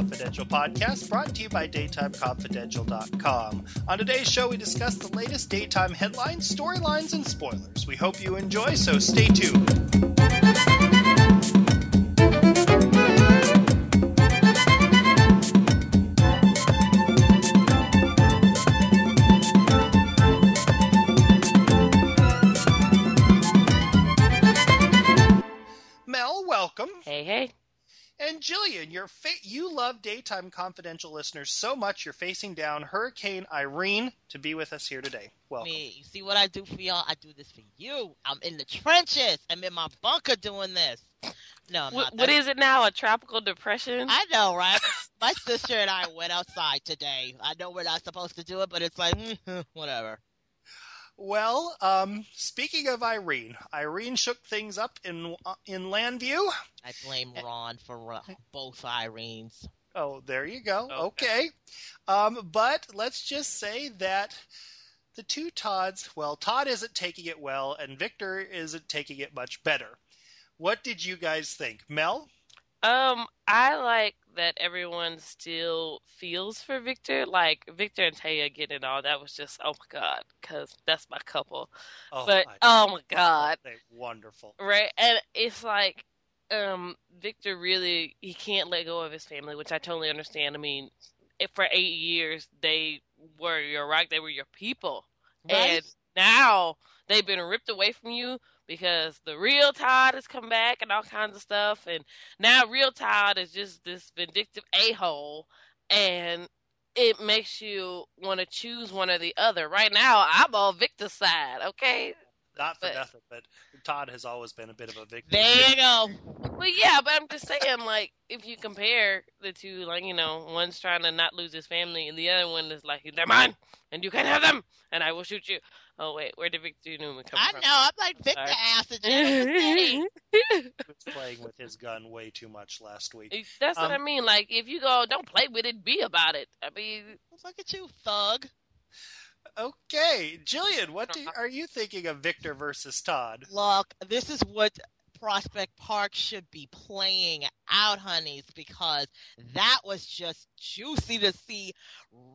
Confidential podcast brought to you by DaytimeConfidential.com. On today's show, we discuss the latest daytime headlines, storylines, and spoilers. We hope you enjoy, so stay tuned. Love Daytime Confidential listeners so much you're facing down Hurricane Irene to be with us here today. Welcome. Me, you see what I do for y'all? I do this for you. I'm in the trenches. I'm in my bunker doing this. No, I'm What, not. what That's- it now? A tropical depression? I know, right? my sister and I went outside today. I know we're not supposed to do it, but it's like whatever. Well, um, speaking of Irene, Irene shook things up in uh, in Llanview. I blame Ron for uh, both Irenes. Oh, there you go. Okay. Okay. Um, but let's just say that the two Todds, well, Todd isn't taking it well, and Victor isn't taking it much better. What did you guys think? Mel? Um, I like that everyone still feels for Victor. Like Victor and Téa getting it all. That was just oh my god, because that's my couple. Oh, but oh my god, they wonderful. right? And it's like, um, Victor really he can't let go of his family, which I totally understand. I mean, for eight years they were your right, they were your people, Right? and now they've been ripped away from you because the real Todd has come back and all kinds of stuff, and now real Todd is just this vindictive a hole, and it makes you want to choose one or the other. Right now, I'm on Victor's side. Okay, Not for But- nothing, but Todd has always been a bit of a victim. there you go. Well, yeah, but I'm just saying, like, if you compare the two, like, you know, one's trying to not lose his family, and the other one is like, they're mine, and you can't have them, and I will shoot you. Oh wait, where did Victor Newman come I from? I know. I'm like Victor Sorry. asked He was playing with his gun way too much last week. That's what I Um, mean. Like, if you go, don't play with it, be about it. I mean, Look at you, thug. Okay, Jillian, what do, uh-huh. are you thinking of Victor versus Todd? Look, this is what Prospect Park should be playing out, honeys, because that was just juicy to see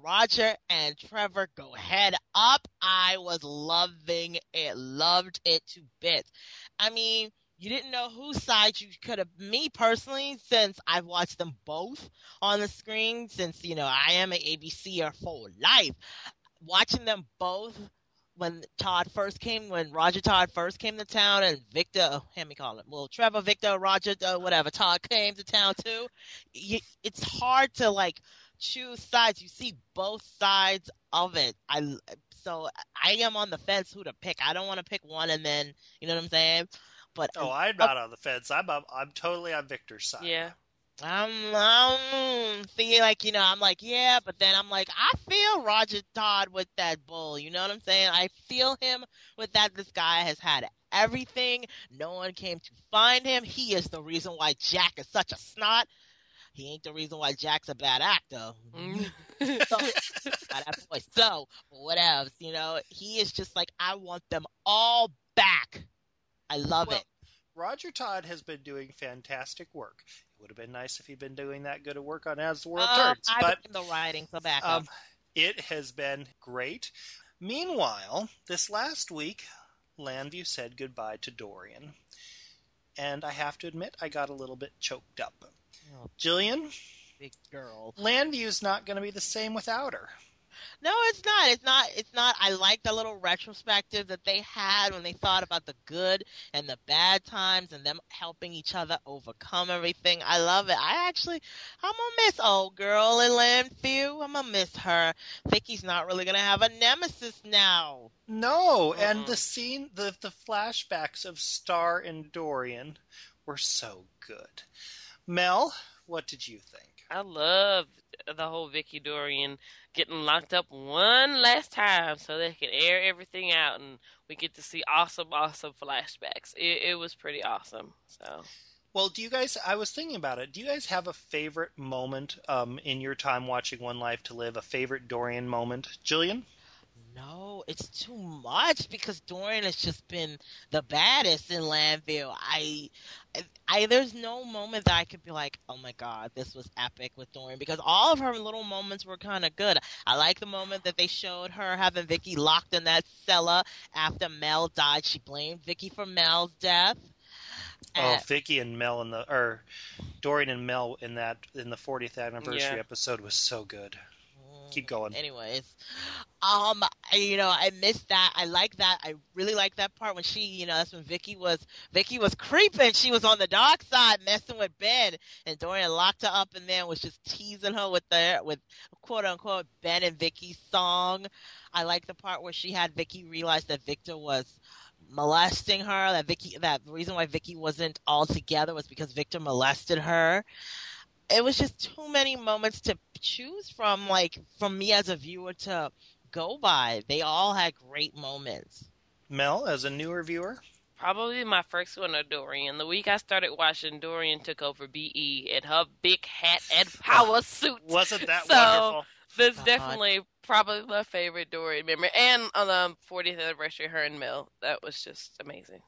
Roger and Trevor go head up. I was loving it, loved it to bits. I mean, you didn't know whose side you could have. Me personally, since I've watched them both on the screen, since you know I am an ABCer for life, watching them both when Todd first came, when Roger Todd first came to town, and Victor, oh, let me call it, well, Trevor, Victor, Roger, uh, whatever, Todd came to town too. You, it's hard to like choose sides. You see both sides of it. I so I am on the fence who to pick. I don't want to pick one and then you know what I'm saying. But Oh, I'm not on the fence. I'm I'm, I'm totally on Victor's side. yeah. I'm, I'm thinking like you know I'm like yeah, but then I'm like I feel Roger Todd with that bull. You know what I'm saying? I feel him with that. This guy has had everything. No one came to find him. He is the reason why Jack is such a snot. He ain't the reason why Jack's a bad actor. Mm. So, got. So what else? You know, he is just like I want them all back. I love Well, it. Roger Todd has been doing fantastic work. It would have been nice if he'd been doing that good of work on As the World Um, Turns, I but blame the writing. So back um, it has been great. Meanwhile, this last week, Llanview said goodbye to Dorian. And I have to admit, I got a little bit choked up. Oh, Jillian, big girl. Llanview's not going to be the same without her. No, it's not. It's not. It's not. I like the little retrospective that they had when they thought about the good and the bad times and them helping each other overcome everything. I love it. I actually, I'm gonna miss old girl in Llanview. I'm gonna miss her. Viki's not really gonna have a nemesis now. No, and the scene, the the flashbacks of Star and Dorian were so good. Mel, what did you think? I love the whole Viki Dorian getting locked up one last time so they can air everything out and we get to see awesome, awesome flashbacks. It, it was pretty awesome. So Well, do you guys? I was thinking about it. Do you guys have a favorite moment um, in your time watching One Life to Live? A favorite Dorian moment, Jillian? No, it's too much because Dorian has just been the baddest in Llanview. I, I, there's no moment that I could be like, oh my god, this was epic with Dorian because all of her little moments were kind of good. I like the moment that they showed her having Viki locked in that cellar after Mel died. She blamed Viki for Mel's death. Oh, Viki and Mel in the or Dorian and Mel in that in the 40th anniversary Yeah. episode was so good. Keep going. Anyways, um, you know, I missed that. I like that. I really like that part when she, you know, that's when Viki was Viki was creeping. She was on the dark side, messing with Ben, and Dorian locked her up and then was just teasing her with the with quote unquote Ben and Viki's song. I like the part where she had Viki realize that Victor was molesting her. That Viki, that the reason why Viki wasn't all together was because Victor molested her it was just too many moments to choose from like from me as a viewer to go by they all had great moments Mel, as a newer viewer, Probably my first one of Dorian. The week I started watching, Dorian took over BE and her big hat and power suit. wasn't that So- wonderful? That's God. definitely probably my favorite Dorian memory. And um, on the 40th anniversary, her and Mel. That was just amazing.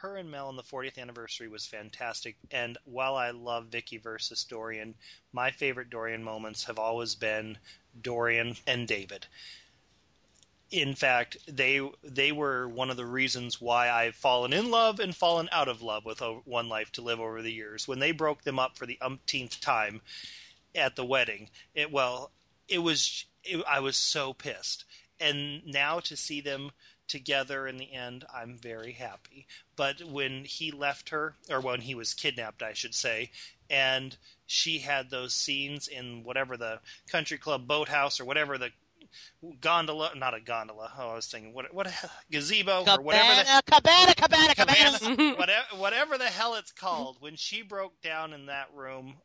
Her and Mel on the 40th anniversary was fantastic. And while I love Viki versus Dorian, my favorite Dorian moments have always been Dorian and David. In fact, they they were one of the reasons why I've fallen in love and fallen out of love with One Life to Live over the years. When they broke them up for the umpteenth time at the wedding, it well, it was it, I was so pissed. And now to see them together in the end, I'm very happy. But when he left her, or when he was kidnapped, I should say, and she had those scenes in whatever the country club boathouse or whatever the gondola, not a gondola. Oh, I was thinking what what gazebo or whatever the cabana cabana cabana cabana Cabana. whatever, whatever the hell it's called. When she broke down in that room,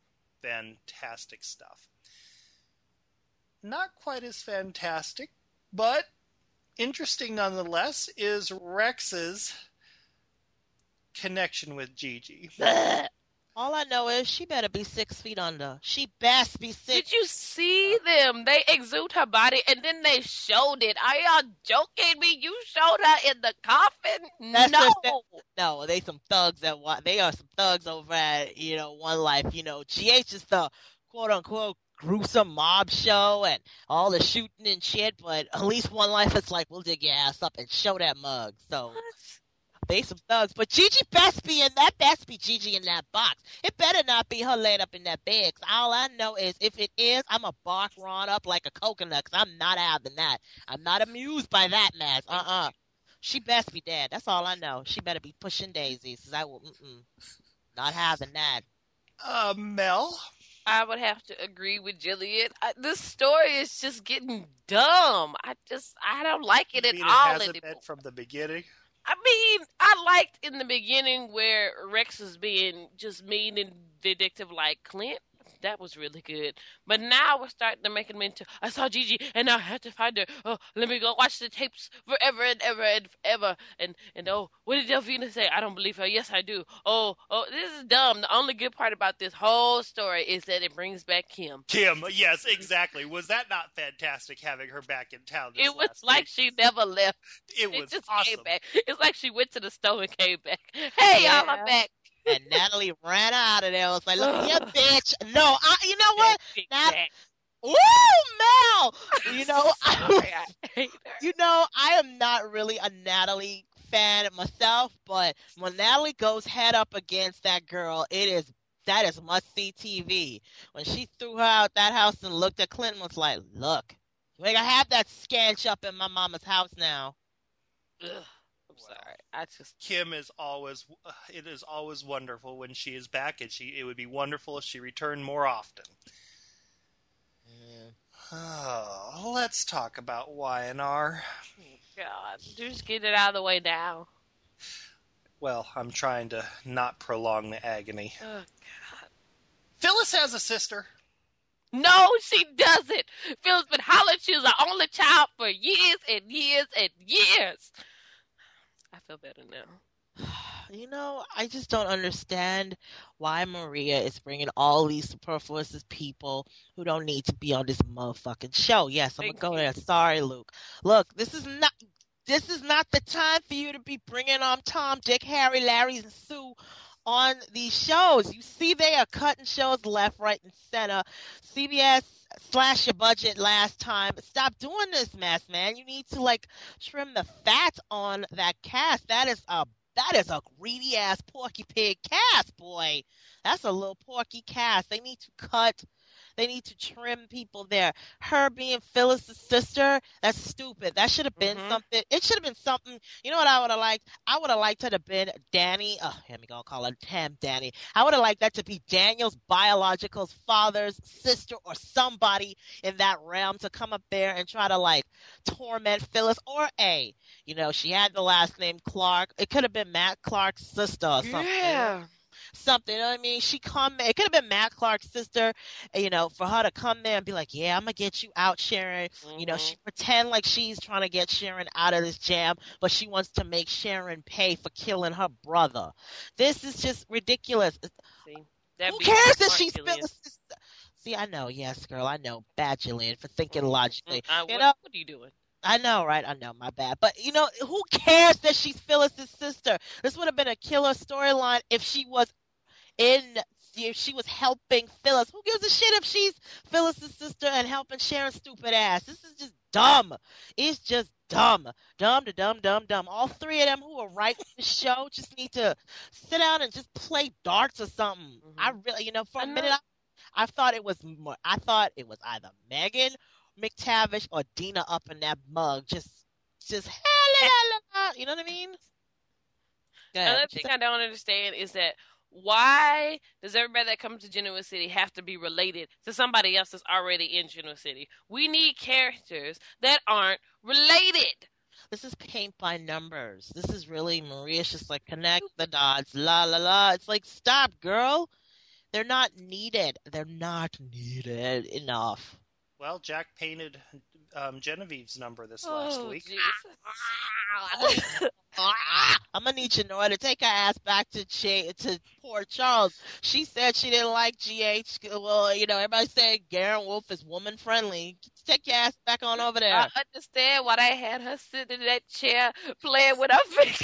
fantastic stuff. Not quite as fantastic, but interesting nonetheless, is Rex's connection with Gigi. all i know is she better be six feet under she best be six Did you see them? They exude her body and then they showed it. Are y'all joking me? You showed her in the coffin? That's no. just no they some thugs that wa- they are some thugs over at you know one life you know gh is the quote unquote gruesome mob show and all the shooting and shit but at least one life it's like we'll dig your ass up and show that mug so They some thugs, but Gigi best be in that best be Gigi in that box. It better not be her laid up in that bed. 'cause all I know is if it is, I'm a bark Ron up like a coconut. Cause I'm not having that. I'm not amused by that mess. Uh uh She best be dead. That's all I know. She better be pushing daisies. 'cause I will. Mm-mm. Not having that. Uh, Mel, I would have to agree with Jillian. I, this story is just getting dumb. I just I don't like it at mean all hasn't anymore. from the beginning. I mean, I liked in the beginning where Rex was being just mean and vindictive like Clint. That was really good. But now we're starting to make them into I saw Gigi and I had to find her. Oh, let me go watch the tapes forever and ever and ever. And and oh, what did Delphina say? I don't believe her. Yes, I do. Oh, oh, this is dumb. The only good part about this whole story is that it brings back Kim. Kim, yes, exactly. Was that not fantastic having her back in town? This It was last like week? she never left. it It was just awesome. came back. It's like she went to the store and came back. Hey, y'all, I'm back. And Natalie ran out of there. I was like, look here, bitch. No, I, you know what? Nat-. Woo, Mel. You know, I, Sorry, I hate her. you know, I am not really a Natalie fan myself, but when Natalie goes head up against that girl, it is that is must see TV. When she threw her out that house and looked at Clinton, was like, look, you ain't gonna have that scanch up in my mama's house now. Ugh, I'm sorry. I just Kim is always uh, it is always wonderful when she is back, and she it would be wonderful if she returned more often. Oh, let's talk about YNR. God, just get it out of the way now. Well, I'm trying to not prolong the agony. Oh God. Phyllis has a sister. No, she doesn't. Phil's been hollering she was the only child for years and years and years. I feel better now. you know, I just don't understand why Maria is bringing all these superfluous people who don't need to be on this motherfucking show. Yes, I'm Thank gonna go there. Sorry, Luke. Look, this is not. This is not the time for you to be bringing on Tom, Dick, Harry, Larry, and Sue on these shows. You see, they are cutting shows left, right, and center. CBS slashed your budget last time. Stop doing this mess, man. You need to like trim the fat on that cast. That is a that is a greedy ass porky pig cast, boy. That's a little porky cast. They need to cut. They need to trim people there. Her being Phyllis's sister, that's stupid. That should have been Mhm. something. It should have been something. You know what I would have liked? I would have liked her to have been Danny. Oh, let me go call her Tam Danny. I would have liked that to be Daniel's biological father's sister or somebody in that realm to come up there and try to like torment Phyllis or A. You know, she had the last name Clark. It could have been Matt Clark's sister or something Yeah. Something. You know what I mean? She come. It could have been Matt Clark's sister. You know, for her to come there and be like, "Yeah, I'm gonna get you out, Sharon." You know, Mhm. she pretend like she's trying to get Sharon out of this jam, but she wants to make Sharon pay for killing her brother. This is just ridiculous. See, Who cares that she's? See, I know. Yes, girl, I know. Bad Jillian for thinking Mm, logically. I- You what, know- what are you doing? I know, right? I know, my bad. But you know, who cares that she's Phyllis's sister? This would have been a killer storyline if she was in she was helping Phyllis. Who gives a shit if she's Phyllis's sister and helping Sharon's stupid ass? This is just dumb. It's just dumb. Dumb to dumb, dumb, dumb. All three of them who are writing the show just need to sit down and just play darts or something. Mhm. I really, you know, for a minute, I, I thought it was more, I thought it was either Megan McTavish or Dena up in that mug, just, just, you know what I mean? Another thing I don't understand is that why does everybody that comes to Genoa City have to be related to somebody else that's already in Genoa City? We need characters that aren't related. This is paint by numbers. This is really Maria's just like connect the dots, la la la. It's like stop, girl. They're not needed. They're not needed enough. Well, Jack painted um, Genevieve's number this last Oh, week. I'm gonna need you, Janora to take her ass back to Ch- to poor Charles. She said she didn't like GH. Well, you know, everybody said Garin Wolf is woman friendly. Take your ass back on over there. I understand why they had her sitting in that chair playing with her fingers.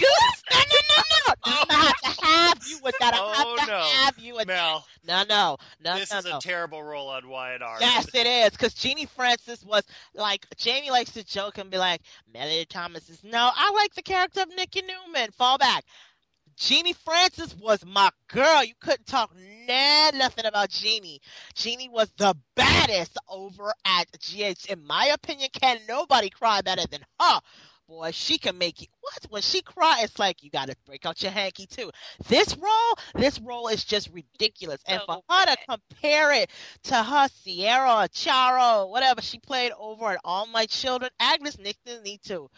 no, no, no, no! I'm gonna have to have you with that. I Oh, have to no. have you with Mel, No, no, no, this no, is no. a terrible role on Wyatt Arnold. Yes, it is. Because Genie Francis was like, Jamie likes to joke and be like, Melody Thomas is, no, I like the character of Nikki Newman. Fall back. Genie Francis was my girl. You couldn't talk nah, nothing about Genie. Genie was the baddest over at GH. In my opinion, can nobody cry better than her. Boy, she can make you what when she cry, it's like you gotta break out your hanky too. This role, this role is just ridiculous. And for her to compare it to her Sierra or Charo, whatever she played over at All My Children, Agnes Nixon needs to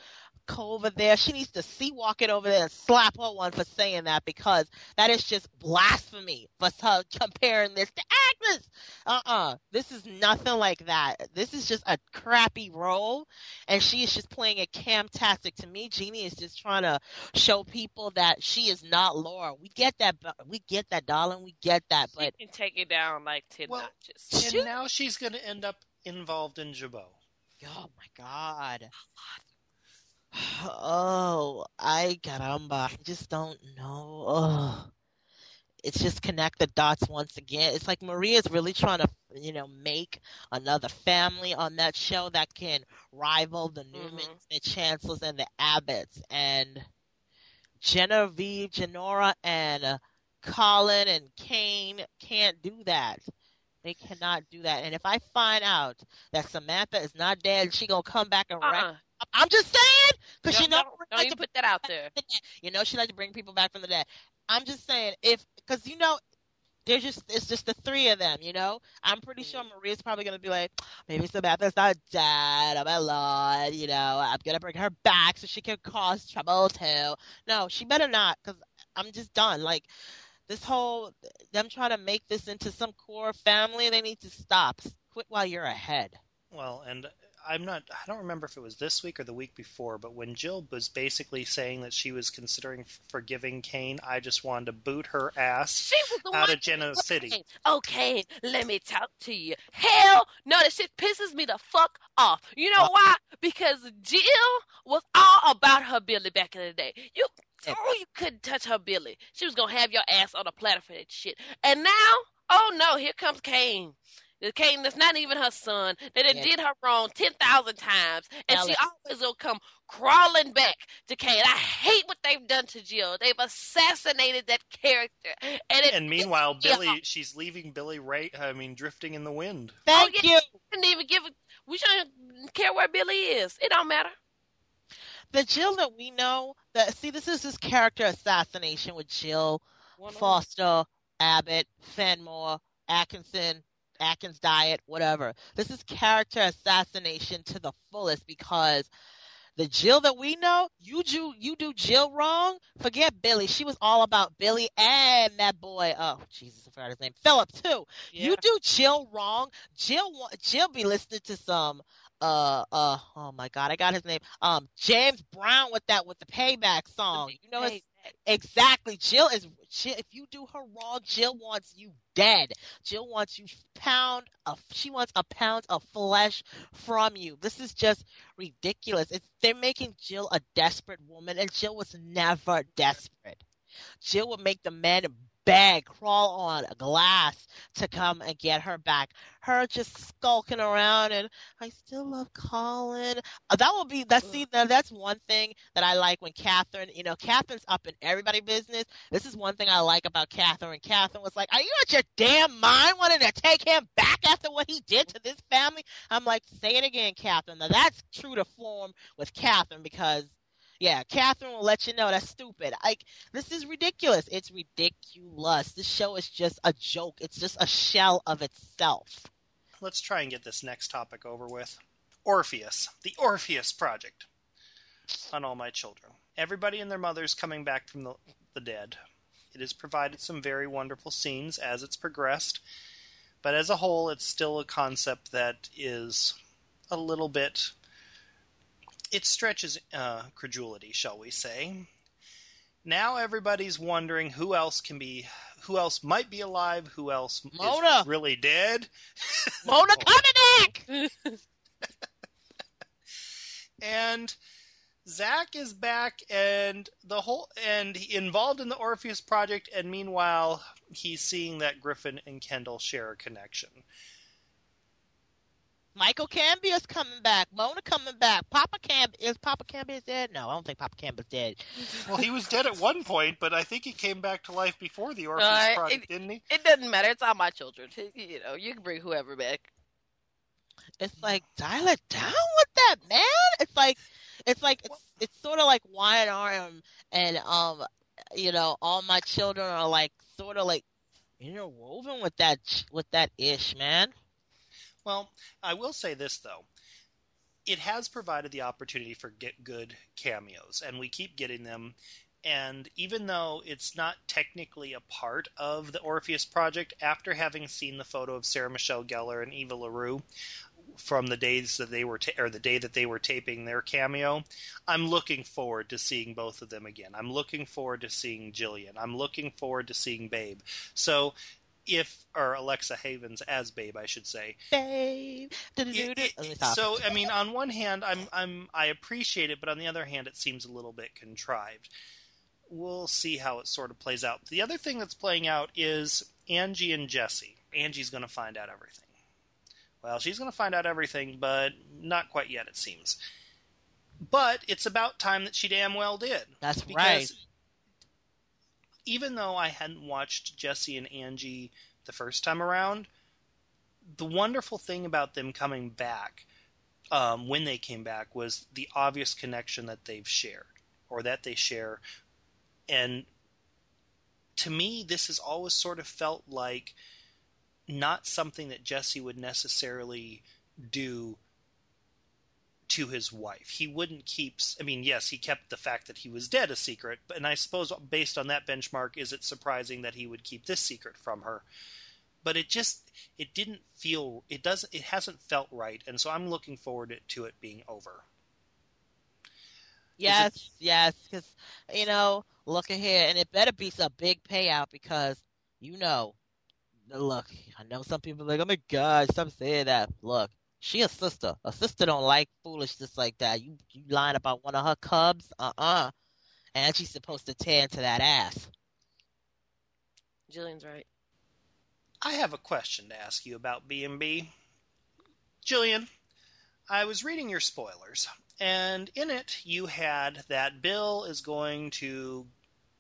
over there. She needs to see walk it over there and slap her one for saying that because that is just blasphemy for her comparing this to Agnes. Uh-uh. This is nothing like that. This is just a crappy role and she is just playing it camtastic. To me, Genie is just trying to show people that she is not Laura. We get that, bu- we get that, darling. We get that, She but can take it down like 10 Well, notches. And Shoot. now she's going to end up involved in Jabot. Oh my god. Oh, I caramba. I just don't know. Oh. It's just connect the dots once again. It's like Maria's really trying to, you know, make another family on that show that can rival the Newmans, Mhm. the Chancellors, and the Abbotts. And Genevieve, Genora, and uh, Colin and Kane can't do that. They cannot do that. And if I find out that Samantha is not dead, she gonna come back and wreck. I'm just saying because you Don't, know don't, don't like even to put that out there. you know she like to bring people back from the dead. I'm just saying if because you know they're just it's just the three of them. You know I'm pretty sure mm. Maria's probably gonna be like maybe Samantha's not dead. Oh my lord, you know I'm gonna bring her back so she can cause trouble too. No, she better not because I'm just done. Like this whole them trying to make this into some core family, they need to stop. Quit while you're ahead. Well, and I'm not. I don't remember if it was this week or the week before, but when Jill was basically saying that she was considering forgiving Kane, I just wanted to boot her ass She was the out of Genoa City. Okay, let me talk to you. Hell, no, that shit pisses me the fuck off. You know Uh, why? Because Jill was all about her Billy back in the day. You, oh, you couldn't touch her Billy. She was gonna have your ass on a platter for that shit. And now, oh no, here comes Kane. The Kane that's not even her son. That done Yeah. did her wrong ten thousand times, and she always gonna come crawling back to Kane. I hate what they've done to Jill. They've assassinated that character, and it And meanwhile, Yeah. Billy, she's leaving Billy right. I mean, drifting in the wind. Thank oh, yeah. you. didn't even give. a- We shouldn't care where Billy is. It don't matter. The Jill that we know, that see, this is this character assassination with Jill, Foster, Abbott, Fenmore, Atkinson, Atkins Diet, whatever. This is character assassination to the fullest because the Jill that we know, you do you do Jill wrong, forget Billy. She was all about Billy and that boy. Oh Jesus, I forgot his name. Philip too. You do Jill wrong. Jill Jill be listening to some uh uh oh my god, I got his name. Um James Brown with that with the payback song. You know it's Exactly. Jill is Jill, if you do her wrong, Jill wants you dead. Jill wants you pound of she wants a pound of flesh from you. This is just ridiculous. It's they're making Jill a desperate woman and Jill was never desperate. Jill would make the men beg, crawl on glass to come and get her back. Her just skulking around and I still love Colin. Uh, that will be that's see now that's one thing that I like when Catherine, you know, Catherine's up in everybody's business. This is one thing I like about Catherine. Catherine was like, Are you out your damn mind wanting to take him back after what he did to this family? I'm like, say it again, Catherine. Now that's true to form with Catherine because yeah, Catherine will let you know that's stupid. Like this is ridiculous. It's ridiculous. This show is just a joke. It's just a shell of itself. Let's try and get this next topic over with. Orpheus, the Orpheus Project. On all my children, everybody and their mothers coming back from the, the dead. It has provided some very wonderful scenes as it's progressed, but as a whole, it's still a concept that is a little bit. It stretches uh, credulity, shall we say. Now everybody's wondering who else can be, who else might be alive, who else Mona. is really dead. Mona coming back. and Zach is back and the whole and involved in the Orpheus project and meanwhile he's seeing that Griffin and Kendall share a connection. Michael Cambia's coming back. Mona coming back. Papa Camp is Papa Cambia dead? No, I don't think Papa Cambia's dead. Well, he was dead at one point, but I think he came back to life before the Orpheus Uh, project, didn't he? It doesn't matter. It's all my children. You know, you can bring whoever back. It's like dial it down with that man. It's like it's like it's it's sort of like Wyatt Arm and um you know all my children are like sort of like interwoven with that with that ish man. Well, I will say this though. It has provided the opportunity for get good cameos, and we keep getting them. And even though it's not technically a part of the Orpheus project, after having seen the photo of Sarah Michelle Gellar and Eva LaRue from the days that they were ta- or the day that they were taping their cameo, I'm looking forward to seeing both of them again. I'm looking forward to seeing Jillian. I'm looking forward to seeing Babe. So if or Alexa Havins as Babe, I should say. Babe. It- it- Let me stop. so I mean, on one hand, I'm I'm I appreciate it, but on the other hand, it seems a little bit contrived. We'll see how it sort of plays out. The other thing that's playing out is Angie and Jesse. Angie's going to find out everything. Well, she's going to find out everything, but not quite yet, it seems. But it's about time that she damn well did. That's Because right. Even though I hadn't watched Jesse and Angie the first time around, the wonderful thing about them coming back um, when they came back was the obvious connection that they've shared or that they share. And to me, this has always sort of felt like not something that Jesse would necessarily do to his wife. He wouldn't keep. I mean, yes, he kept the fact that he was dead a secret, and I suppose based on that benchmark, is it surprising that he would keep this secret from her? but it just it didn't feel it doesn't it hasn't felt right, and so I'm looking forward to it being over. Yes, it... yes, because you know, look at here, and it better be a big payout because you know, look, I know some people are like, oh my god, stop saying that. Look, she a sister. A sister don't like foolishness like that. You you lying about one of her cubs? Uh uh-uh. uh. And she's supposed to tear into that ass. Jillian's right. I have a question to ask you about B&B. Jillian, I was reading your spoilers, and in it you had that Bill is going to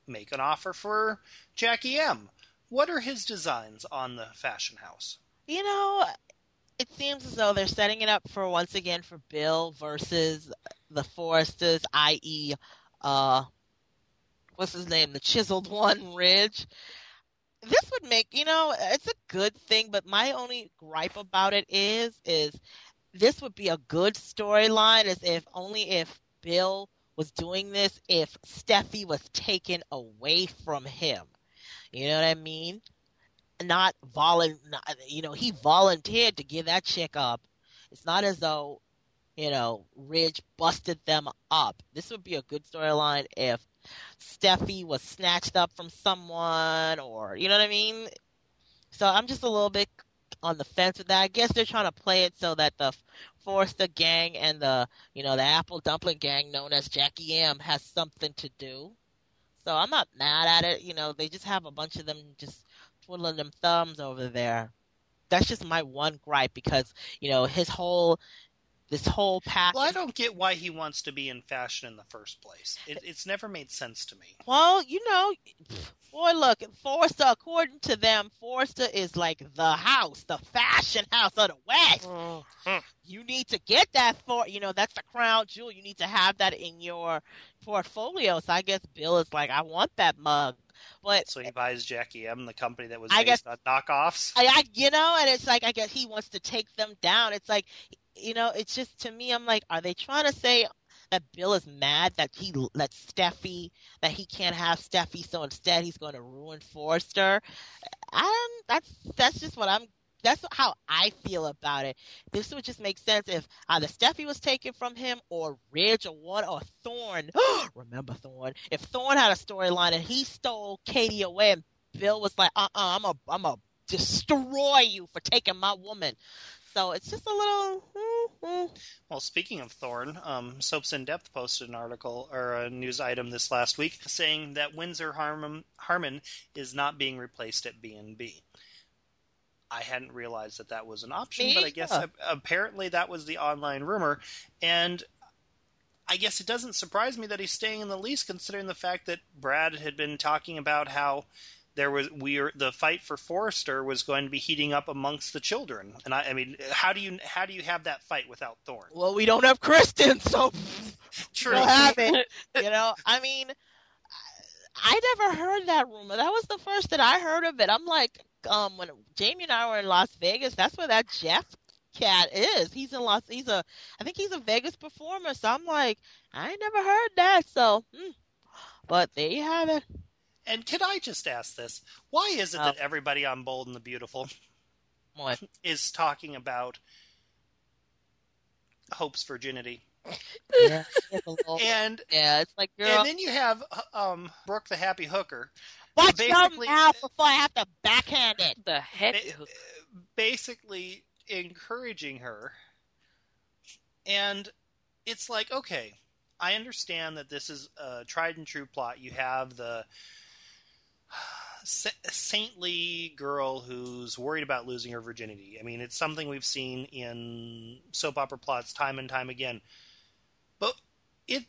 make an offer for Jackie M. What are his designs on the fashion house? You know, it seems as though they're setting it up for once again for Bill versus the Forresters, i.e., uh, what's his name, the chiseled one, Ridge. This would make you know it's a good thing but my only gripe about it is is this would be a good storyline as if only if bill was doing this if steffy was taken away from him. You know what i mean not volun you know he volunteered to give that chick up it's not as though you know ridge busted them up this would be a good storyline if Steffy was snatched up from someone or you know what I mean? So I'm just a little bit on the fence with that. I guess they're trying to play it so that the Forrester gang and the you know the Apple Dumpling gang known as Jackie M has something to do. So I'm not mad at it. You know, they just have a bunch of them just twiddling them thumbs over there. That's just my one gripe because you know his whole this whole path. Well, I don't get why he wants to be in fashion in the first place. It, it's never made sense to me. Well, you know, boy, look, Forrester. According to them, Forrester is like the house, the fashion house of the West. Mm-hmm. You need to get that for, you know, that's the crown jewel. You need to have that in your portfolio. So I guess Bill is like, I want that mug. But so he buys Jackie M, the company that was I guess, on knockoffs. I, I, you know, and it's like I guess he wants to take them down. It's like you know, it's just to me, I'm like, are they trying to say that Bill is mad that he let Steffy that he can't have Steffy, so instead he's going to ruin Forrester? Um, that's that's just what I'm. That's how I feel about it. This would just make sense if either Steffy was taken from him, or Ridge, or one, or Thorne. Remember Thorne? If Thorne had a storyline and he stole Katie away, and Bill was like, "Uh, uh-uh, uh, I'm a, I'm a destroy you for taking my woman." So it's just a little. Mm-hmm. Well, speaking of Thorne, um, Soaps in Depth posted an article or a news item this last week saying that Winsor Harmon, Harmon is not being replaced at B and B. I hadn't realized that that was an option, Me? but I guess yeah. apparently that was the online rumor, and I guess it doesn't surprise me that he's staying in the lease, considering the fact that Brad had been talking about how there was we are, the fight for Forrester was going to be heating up amongst the children, and I, I mean, how do you how do you have that fight without Thorne? Well, we don't have Kristen, so true. We'll have it. you know, I mean, I never heard that rumor. That was the first that I heard of it. I'm like, um, when Jamie and I were in Las Vegas, that's where that Jeff cat is. He's in Las. He's a. I think he's a Vegas performer. So I'm like, I never heard that. So, hmm. but there you have it. And can I just ask this? Why is it that everybody on Bold and the Beautiful what? is talking about Hope's virginity? Yeah, and yeah, it's like girl. And then you have um, Brooke the Happy Hooker. Watch your mouth before I have to backhand it. The happy hooker. Basically encouraging her, and it's like okay, I understand that this is a tried and true plot. You have the saintly girl who's worried about losing her virginity. I mean, it's something we've seen in soap opera plots time and time again. But it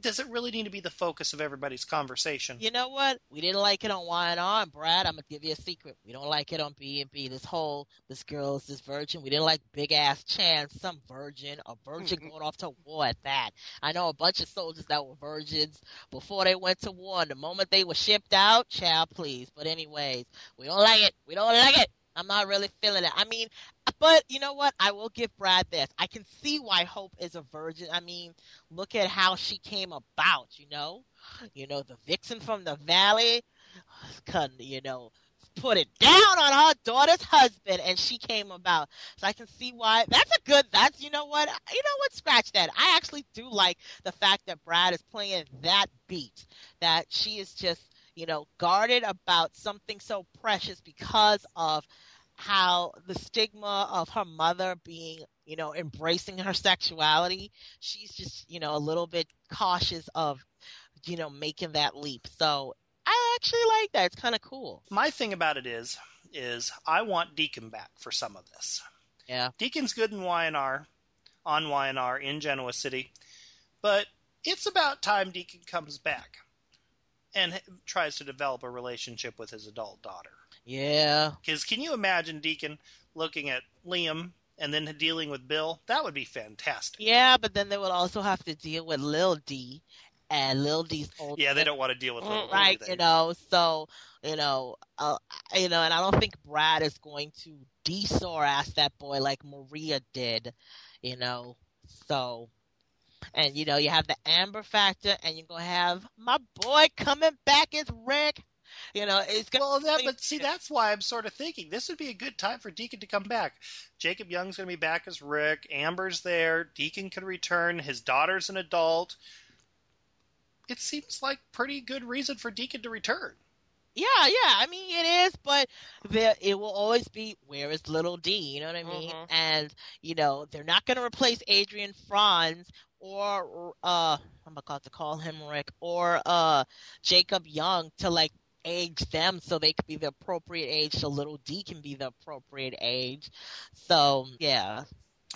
does it really need to be the focus of everybody's conversation? You know what? We didn't like it on Y and R, Brad. I'm gonna give you a secret. We don't like it on B and B. This whole this girl is this virgin. We didn't like big ass Chance, some virgin, a virgin mm-hmm. going off to war at that. I know a bunch of soldiers that were virgins before they went to war. And the moment they were shipped out, child, please. But anyways, we don't like it. We don't like it. I'm not really feeling it. I mean, but you know what? I will give Brad this. I can see why Hope is a virgin. I mean, look at how she came about. You know, you know the vixen from the valley, you know, put it down on her daughter's husband, and she came about. So I can see why. That's a good. That's you know what. You know what? Scratch that. I actually do like the fact that Brad is playing that beat. That she is just you know guarded about something so precious because of how the stigma of her mother being, you know, embracing her sexuality, she's just, you know, a little bit cautious of, you know, making that leap. So I actually like that. It's kind of cool. My thing about it is, is I want Deacon back for some of this. Yeah. Deacon's good in YNR, on YNR in Genoa City, but it's about time Deacon comes back and tries to develop a relationship with his adult daughter. Yeah. Because can you imagine Deacon looking at Liam and then dealing with Bill? That would be fantastic. Yeah, but then they would also have to deal with Lil D and Lil D's old. Yeah, they don't want to deal with Lil right. D, You know, so you know, uh, you know, and I don't think Brad is going to de-sore ask that boy like Maria did. You know, so. And you know you have the Amber factor, and you're gonna have my boy coming back as Rick. You know, it's gonna well, that, but see, that's why I'm sort of thinking this would be a good time for Deacon to come back. Jacob Young's going to be back as Rick. Amber's there. Deacon can return. His daughter's an adult. It seems like pretty good reason for Deacon to return. Yeah, yeah. I mean, it is, but there it will always be where is little D. You know what I mean? Mhm. And you know they're not going to replace Adrian Franz or uh I'm about to call him Rick or uh Jacob Young to like age them so they could be the appropriate age so little D can be the appropriate age. So yeah.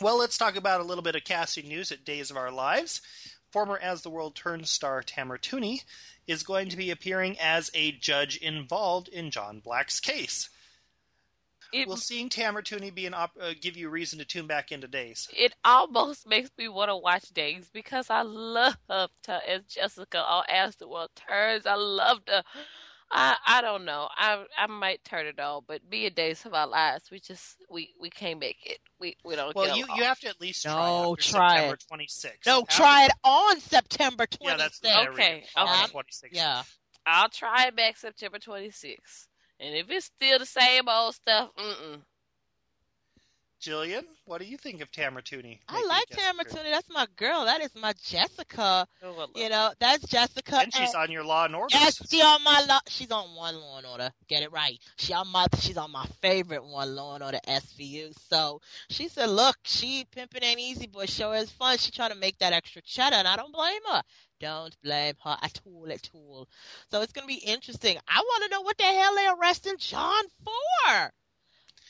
Well, let's talk about a little bit of casting news at Days of Our Lives. Former As the World Turns star Tamara Tunie is going to be appearing as a judge involved in John Black's case. It Will seeing Tamara Tunie be an op- uh, give you reason to tune back into Days? it almost makes me want to watch Days because I loved her as Jessica on As the World Turns. I loved her. I I don't know. I I might turn it on, but be a Days of Our Lives, we just we we can't make it. We we don't. Well, get you, along. you have to at least try No, after try September it. 26th. No, After- try it on September 26th. Yeah, that's there we. Okay, On okay. 26th. Yeah. I'll try it back September 26th. And if it's still the same old stuff, mm-mm. Jillian, what do you think of Tamara Tunie? I like? Tamara Tunie. That's my girl. That is my Jessica. Oh, You know, that's Jessica. And she's on your Law and Order. Yes, she on my lo- she's on one Law and Order. Get it right. She on my she's on my favorite one Law and Order SVU. So she said, "Look, she pimping ain't easy, but sure is fun. She trying to make that extra cheddar, and I don't blame her. Don't blame her at all, at all. So it's gonna be interesting. I want to know what the hell they arresting John for.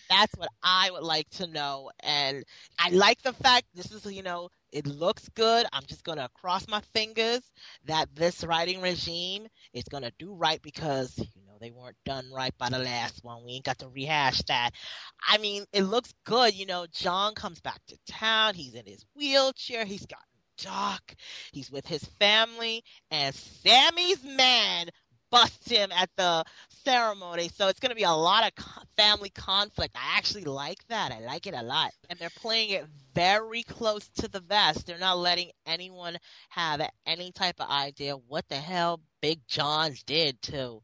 That's what I would like to know. And I like the fact this is, you know, it looks good. I'm just going to cross my fingers that this writing regime is going to do right because, you know, they weren't done right by the last one. We ain't got to rehash that. I mean, it looks good. You know, John comes back to town. He's in his wheelchair. He's got Doc. He's with his family. And Sami's man busts him at the ceremony. So it's going to be a lot of family conflict. I actually like that. I like it a lot. And they're playing it very close to the vest. They're not letting anyone have any type of idea what the hell Big John did to,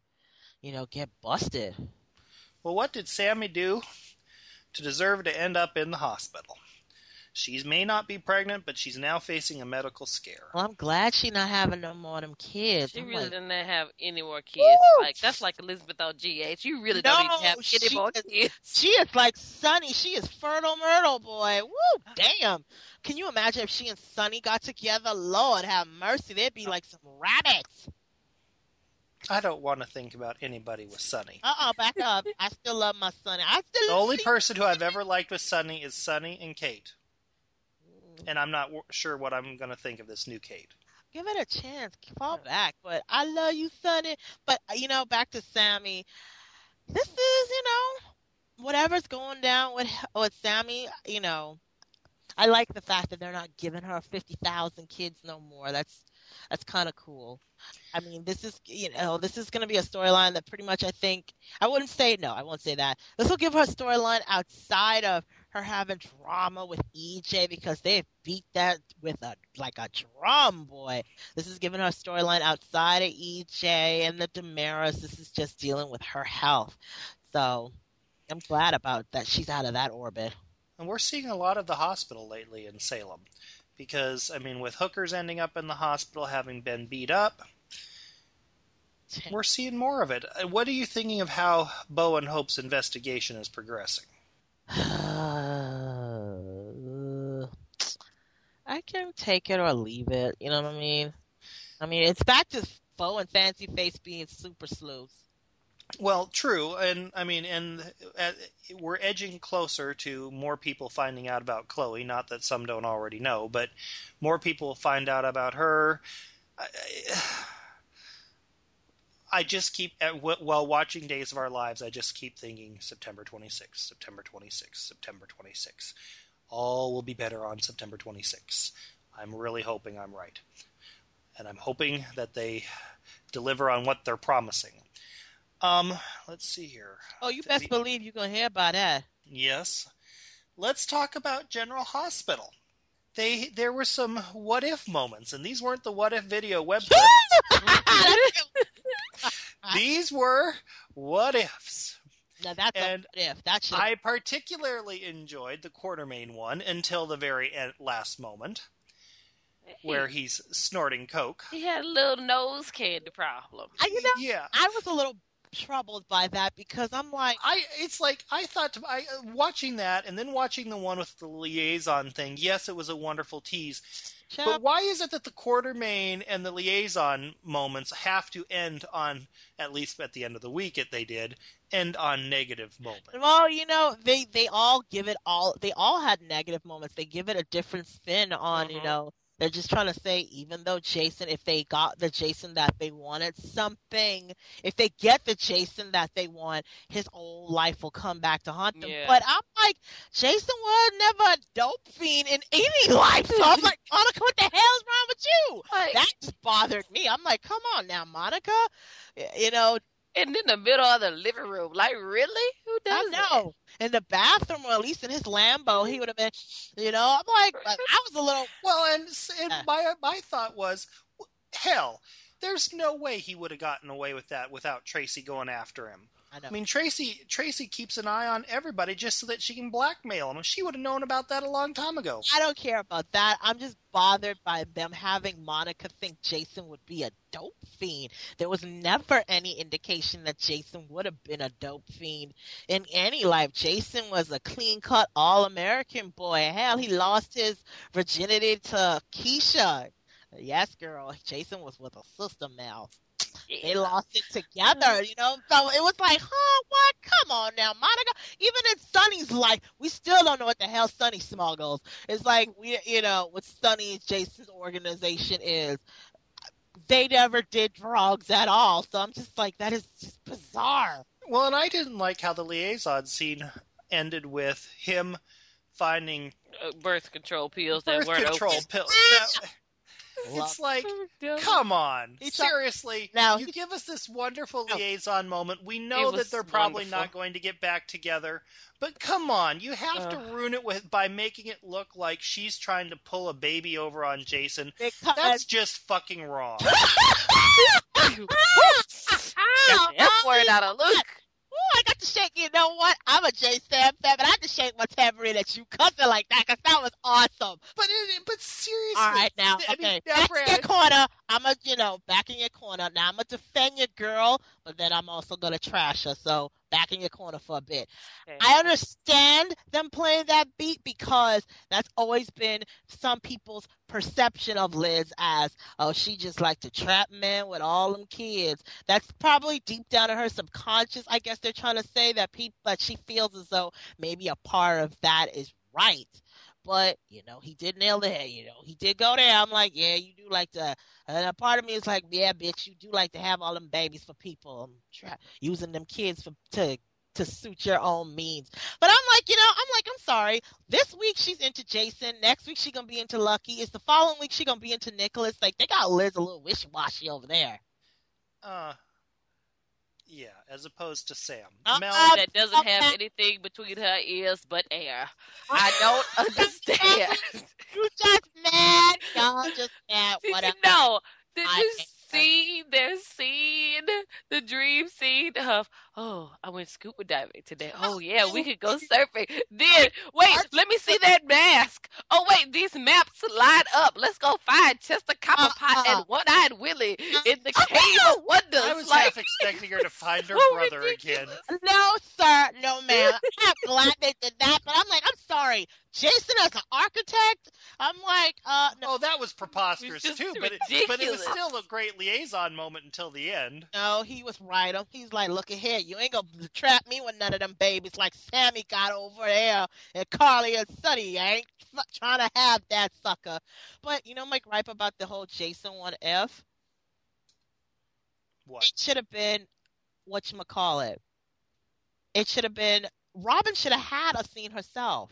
you know, get busted. Well, what did Sami do to deserve to end up in the hospital? She may not be pregnant, but she's now facing a medical scare. Well, I'm glad she's not having no more of them kids. She I'm really like, doesn't have any more kids. Woo! Like that's like Elizabeth on GH. You really don't have she any more kids. She is like Sonny. She is fertile myrtle, boy. Woo, damn. Can you imagine if she and Sonny got together? Lord have mercy. They'd be like some rabbits. I don't want to think about anybody with Sonny. Uh uh back up. I still love my Sonny. I still The only see- person who I've ever liked with Sonny is Sonny and Kate. And I'm not w- sure what I'm going to think of this new Kate. Give it a chance. Fall back. But I love you, Sonny. But, uh, you know, back to Sami. This is, you know, whatever's going down with, with Sami, you know, I like the fact that they're not giving her 50,000 kids no more. That's that's kind of cool. I mean, this is you know this is going to be a storyline that pretty much I think I wouldn't say no, I won't say that. This will give her a storyline outside of her having drama with EJ because they beat that with a like a drum, boy. This is giving her a storyline outside of EJ and the DiMeras. This is just dealing with her health. So I'm glad about that. She's out of that orbit. And we're seeing a lot of the hospital lately in Salem. Because, I mean, with hookers ending up in the hospital having been beat up, we're seeing more of it. Uh, What are you thinking of how Bo and Hope's investigation is progressing? I can take it or leave it. You know what I mean? I mean, it's back to Bo and Fancy Face being super sleuths. Well, true, and I mean, and uh, we're edging closer to more people finding out about Chloe. Not that some don't already know, but more people find out about her. I, I just keep while watching Days of Our Lives. I just keep thinking September 26th, September 26th, September 26th. All will be better on September 26th. I'm really hoping I'm right, and I'm hoping that they deliver on what they're promising. Um, let's see here. Oh, you best believe you're gonna hear about that. Yes. Let's talk about General Hospital. They there were some what if moments, and these weren't the what if video web clips. these were what ifs. now that's And a what if. That I particularly enjoyed the Quartermaine one until the very end, last moment, where he's snorting coke. he had a little nose candy problem. I, you know, Yeah, I was a little troubled by that because I'm like, I it's like I thought to, I watching that and then watching the one with the liaison thing. Yes, it was a wonderful tease. But why is it that the Quartermaine and the liaison moments have to end on at least at the end of the week it they did end on negative moments? well, you know, they they all give it all. They all had negative moments. They give it a different spin on, you Mhm. know. They're just trying to say, even though Jason, if they got the Jason that they wanted, something, if they get the Jason that they want, his old life will come back to haunt them. Yeah. But I'm like, Jason was never a dope fiend in any life. So I'm like, Monica, what the hell's wrong with you? Like, That just bothered me. I'm like, come on now, Monica. You know, and in the middle of the living room, like really? Who I does that? know. In the bathroom, or at least in his Lambo, he would have been, you know, I'm like, I was a little, Well, and, and Uh. my my thought was, hell, there's no way he would have gotten away with that without Tracy going after him. I know. I mean, Tracy Tracy keeps an eye on everybody just so that she can blackmail them. She would have known about that a long time ago. I don't care about that. I'm just bothered by them having Monica think Jason would be a dope fiend. There was never any indication that Jason would have been a dope fiend in any life. Jason was a clean cut all American boy. Hell, he lost his virginity to Keesha. Yes, girl. Jason was with a sister now. They lost it together, you know. So it was like, huh, what? Come on now, Monica. Even in Sonny's life, we still don't know what the hell Sonny smuggles. It's like we, you know, what Sonny and Jason's organization is. They never did drugs at all. So I'm just like, that is just bizarre. Well, and I didn't like how the liaison scene ended with him finding Uh, birth control pills that weren't control open. pills. Now, Love- it's like, come on, He tried- seriously. Now, you give us this wonderful No. liaison moment. We know that they're probably wonderful. not going to get back together, but come on, you have to ruin it with by making it look like she's trying to pull a baby over on Jason. Because That's just fucking wrong. Got the F word out of Luke. Ooh, I got to shake. You know what? I'm a J Sam fan, but I had to shake my tambourine at you cussing like that because that was awesome. But it, but seriously, All right, now, I mean, okay, now, Brad- corner. I'm a, you know, back in your corner. Now I'm gonna defend your girl, but then I'm also gonna trash her. So back in your corner for a bit. Okay. I understand them playing that beat because that's always been some people's perception of Liz as, oh, she just like to trap men with all them kids. That's probably deep down in her subconscious. I guess they're trying to say that people that she feels as though maybe a part of that is right. But you know, he did nail the head. You know, he did go there. I'm like, yeah, you do like to. And a part of me is like, yeah, bitch, you do like to have all them babies for people, um, tra- using them kids for to to suit your own means. But I'm like, you know, I'm like, I'm sorry. This week she's into Jason. Next week she gonna be into Lucky. Is the following week she gonna be into Nicholas? Like they got Liz a little wishy washy over there. Uh, yeah, as opposed to Sam. Uh-uh. Mel, that doesn't have uh-uh. anything between her ears but air. I don't understand. You just mad? Y'all just mad? Did Whatever. you know? Did I you am scene, the dream scene of, oh, I went scuba diving today. Oh yeah, we could go surfing. Then wait, let me see that mask. Oh wait, these maps line up. Let's go find Chester Copperpot Uh-uh. and uh. One Eyed Willie mm-hmm. in the oh, Cave of Wonders. I was like, half expecting her to find her brother again. No, sir. No, ma'am. I'm glad they did that, but I'm like, I'm sorry. Jason as an architect? I'm like, uh, no, Oh, that was preposterous just too, but it, but it was still a great liaison moment until the end. no, he was right. Um, He's like, look at here. You ain't gonna trap me with none of them babies like Sammy got over there and Carly and Sonny. I ain't trying to have that sucker. But you know my gripe about the whole Jason 1F? What? It should have been what you call it. It should have been Robin should have had a scene herself.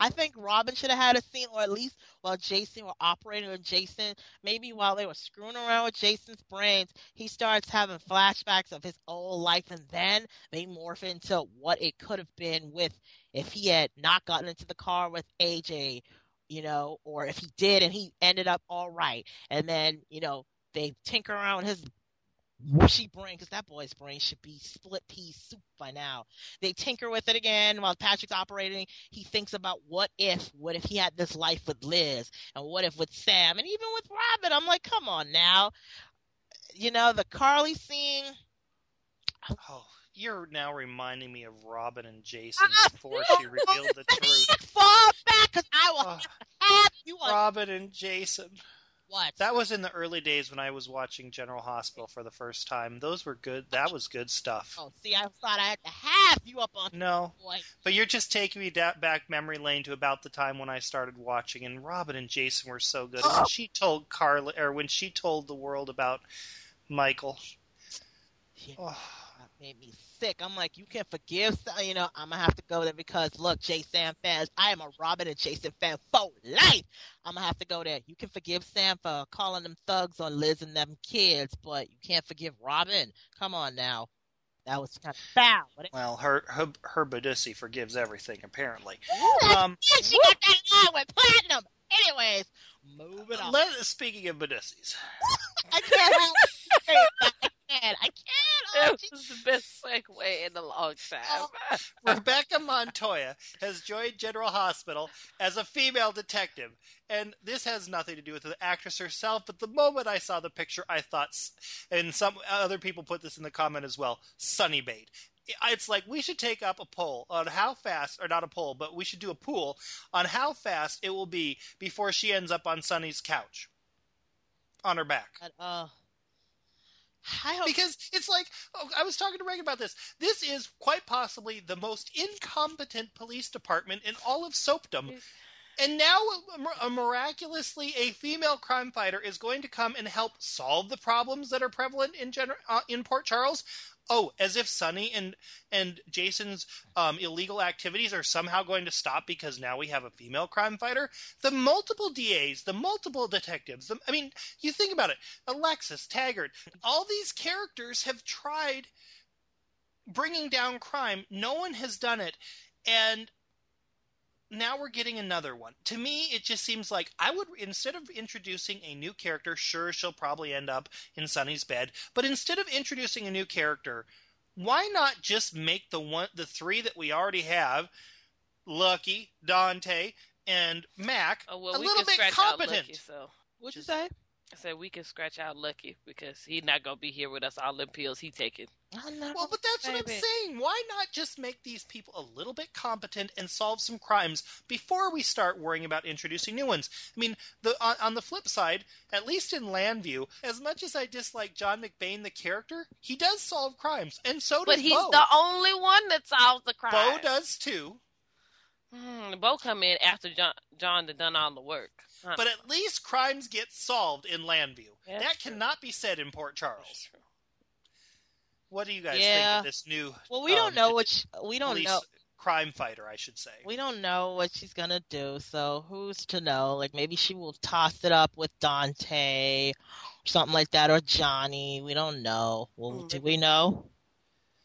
I think Robin should have had a scene, or at least while Jason were operating with Jason, maybe while they were screwing around with Jason's brains, he starts having flashbacks of his old life, and then they morph into what it could have been with if he had not gotten into the car with AJ, you know, or if he did and he ended up all right, and then you know they tinker around his whooshy brain because that boy's brain should be split pea soup by now. They tinker with it again while Patrick's operating. He thinks about what if, what if he had this life with Liz, and what if with Sam, and even with Robin. I'm like, come on now. You know the Carly scene. Oh, you're now reminding me of Robin and Jason Ah, before she revealed the truth. Fall back because I will Oh, have you on Robin and Jason. What? That was in the early days when I was watching General Hospital for the first time. Those were good. That was good stuff. Oh, see, I thought I had to have you up on No, boy. but you're just taking me da- back memory lane to about the time when I started watching, and Robin and Jason were so good. And when she told Carla, or when she told the world about Michael, Yeah. oh, made me sick. I'm like, you can forgive, you know, I'm gonna have to go there because look, JaSam fans, I am a Robin and Jason fan for life. I'm gonna have to go there. You can forgive Sam for calling them thugs on Liz and them kids, but you can't forgive Robin. Come on now, that was kind of foul. But it, well, her her, her Badussi forgives everything apparently. Ooh, Um, yeah, she got that line with platinum. Anyways, moving on. let, speaking of Badussis, I can't help can't. I can't. Oh, That gee. was the best segue in a long time. Oh. Rebecca Montoya has joined General Hospital as a female detective. And this has nothing to do with the actress herself, but the moment I saw the picture, I thought, and some other people put this in the comment as well, Sonny Bait. It's like we should take up a poll on how fast, or not a poll, but we should do a pool on how fast it will be before she ends up on Sonny's couch on her back. But, uh, I hope Because it's like oh, I was talking to Reagan about this. This is quite possibly the most incompetent police department in all of soapdom. And now, uh, miraculously, a female crime fighter is going to come and help solve the problems that are prevalent in gener- uh, in Port Charles. Oh, as if Sonny and and Jason's um, illegal activities are somehow going to stop because now we have a female crime fighter. The multiple DAs, the multiple detectives. The, I mean, you think about it. Alexis, Taggart, all these characters have tried bringing down crime. No one has done it, and now we're getting another one. To me, it just seems like I would instead of introducing a new character, sure she'll probably end up in Sonny's bed, but instead of introducing a new character, why not just make the one the three that we already have, Lucky, Dante, and Mac, Oh, well, a little bit competent? Lucky, so what'd you say? I said we can scratch out Lucky because he's not gonna be here with us. All them pills he taking. I know. Well, but that's what I'm baby. saying. Why not just make these people a little bit competent and solve some crimes before we start worrying about introducing new ones? I mean, the on, on the flip side, at least in Llanview, as much as I dislike John McBain the character, he does solve crimes, and so does But he's Bo. the only one that solves the crime. Bo does too. Hmm, Bo come in after John John had done all the work. Huh. But at least crimes get solved in Llanview. Yeah, that that's true. cannot be said in Port Charles. What do you guys think of this new? Well, we um, don't know what sh- we don't police know. crime fighter, I should say. We don't know what she's gonna do. So who's to know? Like maybe she will toss it up with Dante, or something like that, or Johnny. We don't know. Well, Mm, do we know?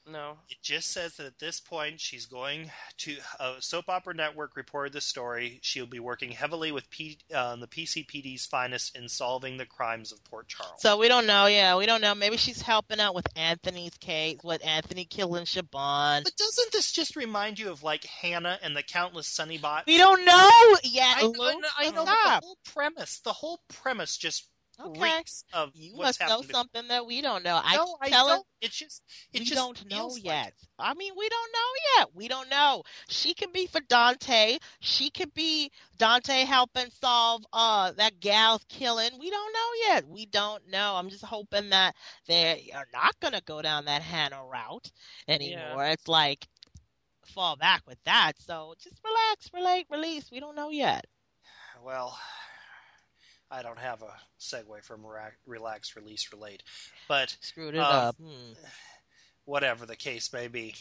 No. It just says that at this point she's going to uh, Soap Opera Network reported the story. She'll be working heavily with P, uh, the PCPD's finest in solving the crimes of Port Charles. So we don't know. Yeah, we don't know. Maybe she's helping out with Anthony's case, with Anthony killing Siobhan. but doesn't this just remind you of like Hannah and the Countless Sunnybots? We don't know yet. I know, Luke. I know but the whole premise. The whole premise just Okay. reeks of You what's must know to- something that we don't know. I no, I telling don't. It's just it we just don't know like yet. it. I mean, we don't know yet. We don't know. She could be for Dante. She could be Dante helping solve uh that gal's killing. We don't know yet. We don't know. I'm just hoping that they are not gonna go down that Hannah route anymore. It's like fall back with that. So just relax, relate, release. We don't know yet. Well, I don't have a segue from ra- relax, release, relate, but Screwed it Um, up. Hmm. whatever the case may be,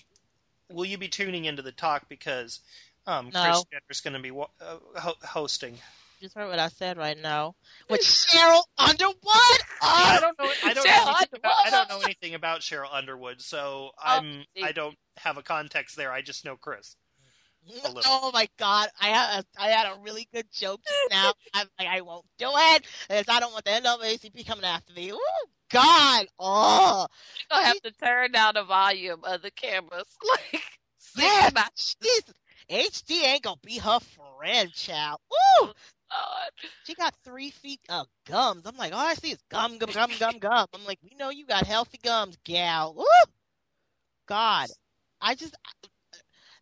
will you be tuning into the talk because um, No. Kris Jenner's going to be uh, ho- hosting? Just heard what I said right now. With Sheryl Underwood. I Oh, don't know. I don't Sheryl know anything about, I don't know anything about Sheryl Underwood, so I'm see. I don't have a context there. I just know Kris. Oh my god, I had a, I had a really good joke just now. I'm like, I won't do it. It's, I don't want the NAACP coming after me. Ooh, God, oh, You're gonna have to turn down the volume of the cameras. Like, yeah, about she's HD ain't gonna be her friend, child. Ooh, oh, God. she got three feet of gums. I'm like, all I see is gum, gum, gum, gum, gum. I'm like, we know you got healthy gums, gal. Ooh, God, I just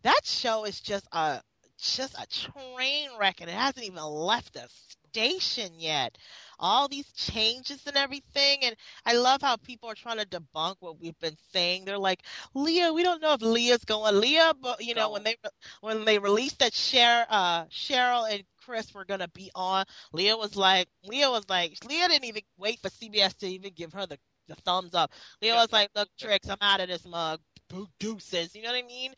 that show is just a just a train wreck, and it hasn't even left the station yet. All these changes and everything, and I love how people are trying to debunk what we've been saying. They're like, Leah, we don't know if Leah's going. Leah, but you know No. when they when they released that Cher, uh, Sheryl and Kris were gonna be on, Leah was like, Leah was like, Leah didn't even wait for CBS to even give her the, the thumbs up. Leah was like, look, Trix, I'm out of this mug. Deuces. You know what I mean?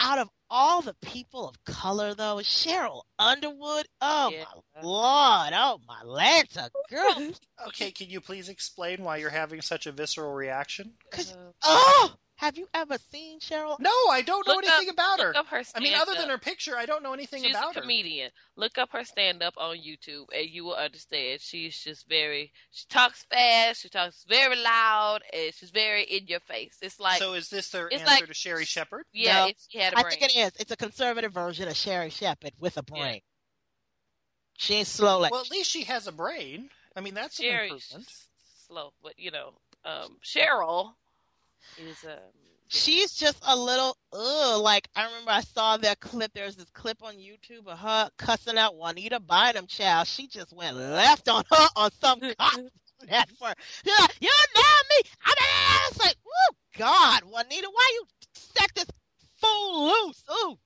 Out of all the people of color, though, Sheryl Underwood. Oh Yeah. my lord! Oh my Lanta, girl. Okay, can you please explain why you're having such a visceral reaction? 'Cause- Uh, Oh, have you ever seen Sheryl? No, I don't know Look anything about her. look up her I mean, other than her picture, I don't know anything She's about a her. comedian. Look up her stand up on YouTube and you will understand. She's just very she talks fast, she talks very loud, and she's very in your face. It's like so is this their it's answer like- to Sherri Shepherd? yeah, No, she had a I brain. I think it is. It's a conservative version of Sherri Shepherd with a Yeah. brain. She ain't slow like Well, at least she has a brain. I mean, that's an Sherri's improvement. slow, but you know, um, Sheryl is um she's just a little ugh. Like I remember I saw that clip. There's this clip on YouTube of her cussing out Juanita Bynum child. She just went left on her on some cop network. She's like, you know me. I mean, it's like, oh God, Juanita, why you set this fool loose? Ooh.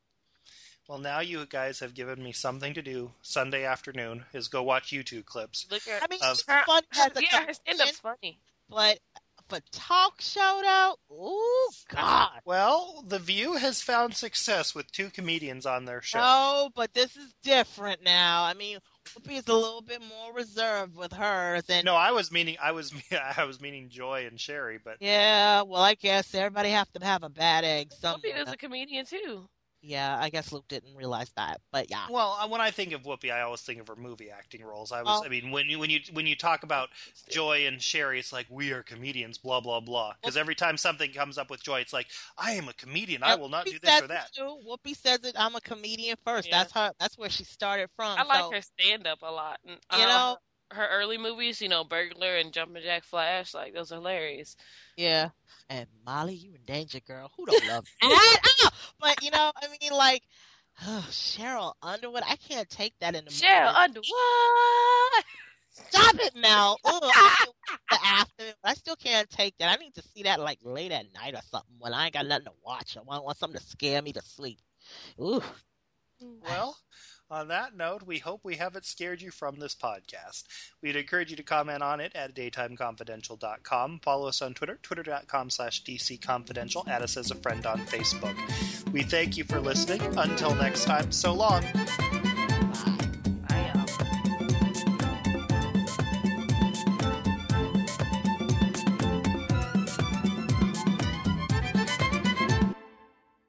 Well, now you guys have given me something to do Sunday afternoon is go watch YouTube clips. look at I mean, Of- she's fun as a yeah, her stand up's funny. but but talk show though, ooh God. Well, The View has found success with two comedians on their show. No, but this is different now. I mean, Whoopi is a little bit more reserved with hers, and No, I was meaning I was I was meaning Joy and Sherri, but yeah, well, I guess everybody have to have a bad egg Whoopi is a comedian too. Yeah, I guess Luke didn't realize that, but yeah. well, uh, when I think of Whoopi, I always think of her movie acting roles. I was, Well- I mean, when you when you when you talk about Joy and Sherri, it's like we are comedians, blah blah blah. Because every time something comes up with Joy, it's like I am a comedian. I will not Whoopi do this says or that. too. Whoopi says it. I'm a comedian first. Yeah. That's her. That's where she started from. I like so, her stand up a lot. And, You uh, know- her early movies, you know, Burglar and Jumpin' Jack Flash, like those are hilarious. Yeah. And Molly, you in danger, girl. Who don't love that? Ah! But you know, I mean, like oh, Sheryl Underwood. I can't take that in the Sheryl movie. Underwood. Stop it, Mel. Ugh, I can't- the afternoon. I still can't take that. I need to see that like late at night or something when I ain't got nothing to watch. I want, want something to scare me to sleep. Ooh. Well, on that note, we hope we haven't scared you from this podcast. We'd encourage you to comment on it at daytimeconfidential.com. Follow us on Twitter, twitter.com slash dcconfidential. Add us as a friend on Facebook. We thank you for listening. Until next time, so long.